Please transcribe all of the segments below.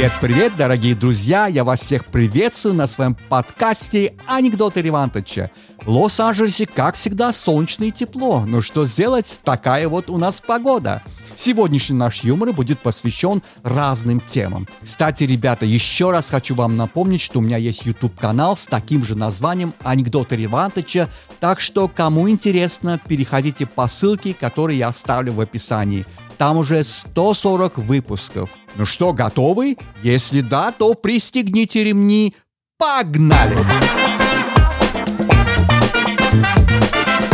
Привет-привет, дорогие друзья! Я вас всех приветствую на своем подкасте «Анекдоты Ревантыча». В Лос-Анджелесе, как всегда, солнечно и тепло. Но что сделать, такая вот у нас погода. Сегодняшний наш юмор будет посвящен разным темам. Кстати, ребята, еще раз хочу вам напомнить, что у меня есть YouTube-канал с таким же названием «Анекдоты Ревантыча», так что, кому интересно, переходите по ссылке, которую я оставлю в описании. Там уже 140 выпусков. Ну что, готовы? Если да, то пристегните ремни. Погнали!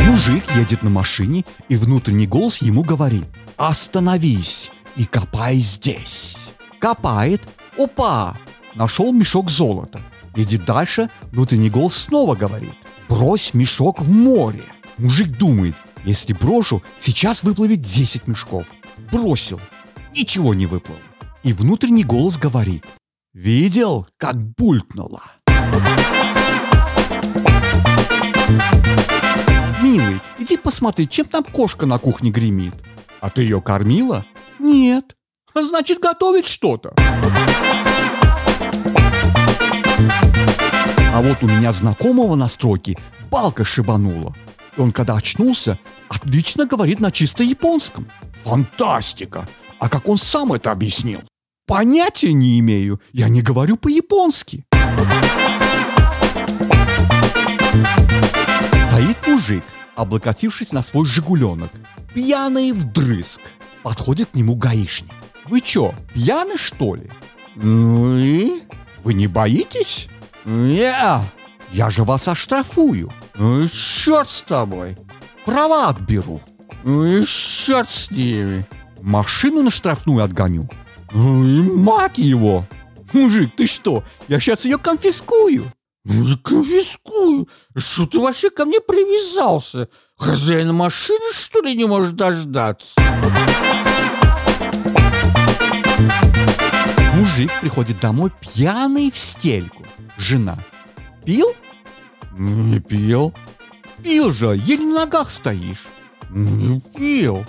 Мужик едет на машине, и внутренний голос ему говорит «Остановись и копай здесь». Копает, опа, нашел мешок золота. Едет дальше, внутренний голос снова говорит «Брось мешок в море». Мужик думает, если брошу, сейчас выплывет 10 мешков бросил. Ничего не выплыл. И внутренний голос говорит. Видел, как булькнуло? Милый, иди посмотри, чем там кошка на кухне гремит. А ты ее кормила? Нет. Значит, готовит что-то. А вот у меня знакомого на стройке балка шибанула. И он, когда очнулся, отлично говорит на чисто японском. Фантастика! А как он сам это объяснил? Понятия не имею. Я не говорю по-японски. Стоит мужик, облокотившись на свой «Жигуленок», пьяный вдрызг. Подходит к нему гаишник. «Вы чё, пьяны, что ли?» «Ну и? Вы не боитесь?» «Не, я же вас оштрафую». «Ну и черт с тобой, права отберу». Ну и черт с ними. Машину на штрафную отгоню. Ну и мать его. Мужик, ты что? Я сейчас ее конфискую. Ну конфискую. Что ты вообще ко мне привязался? Хозяин машины, что ли, не можешь дождаться? Мужик приходит домой пьяный в стельку. Жена. Пил? Не пил. Пил же, еле на ногах стоишь. Не пил.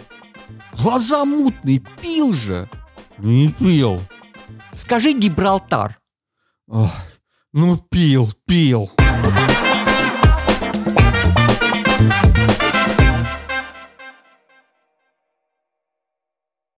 Глаза мутные, пил же. Не пил. Скажи Гибралтар. Ох, ну пил, пил.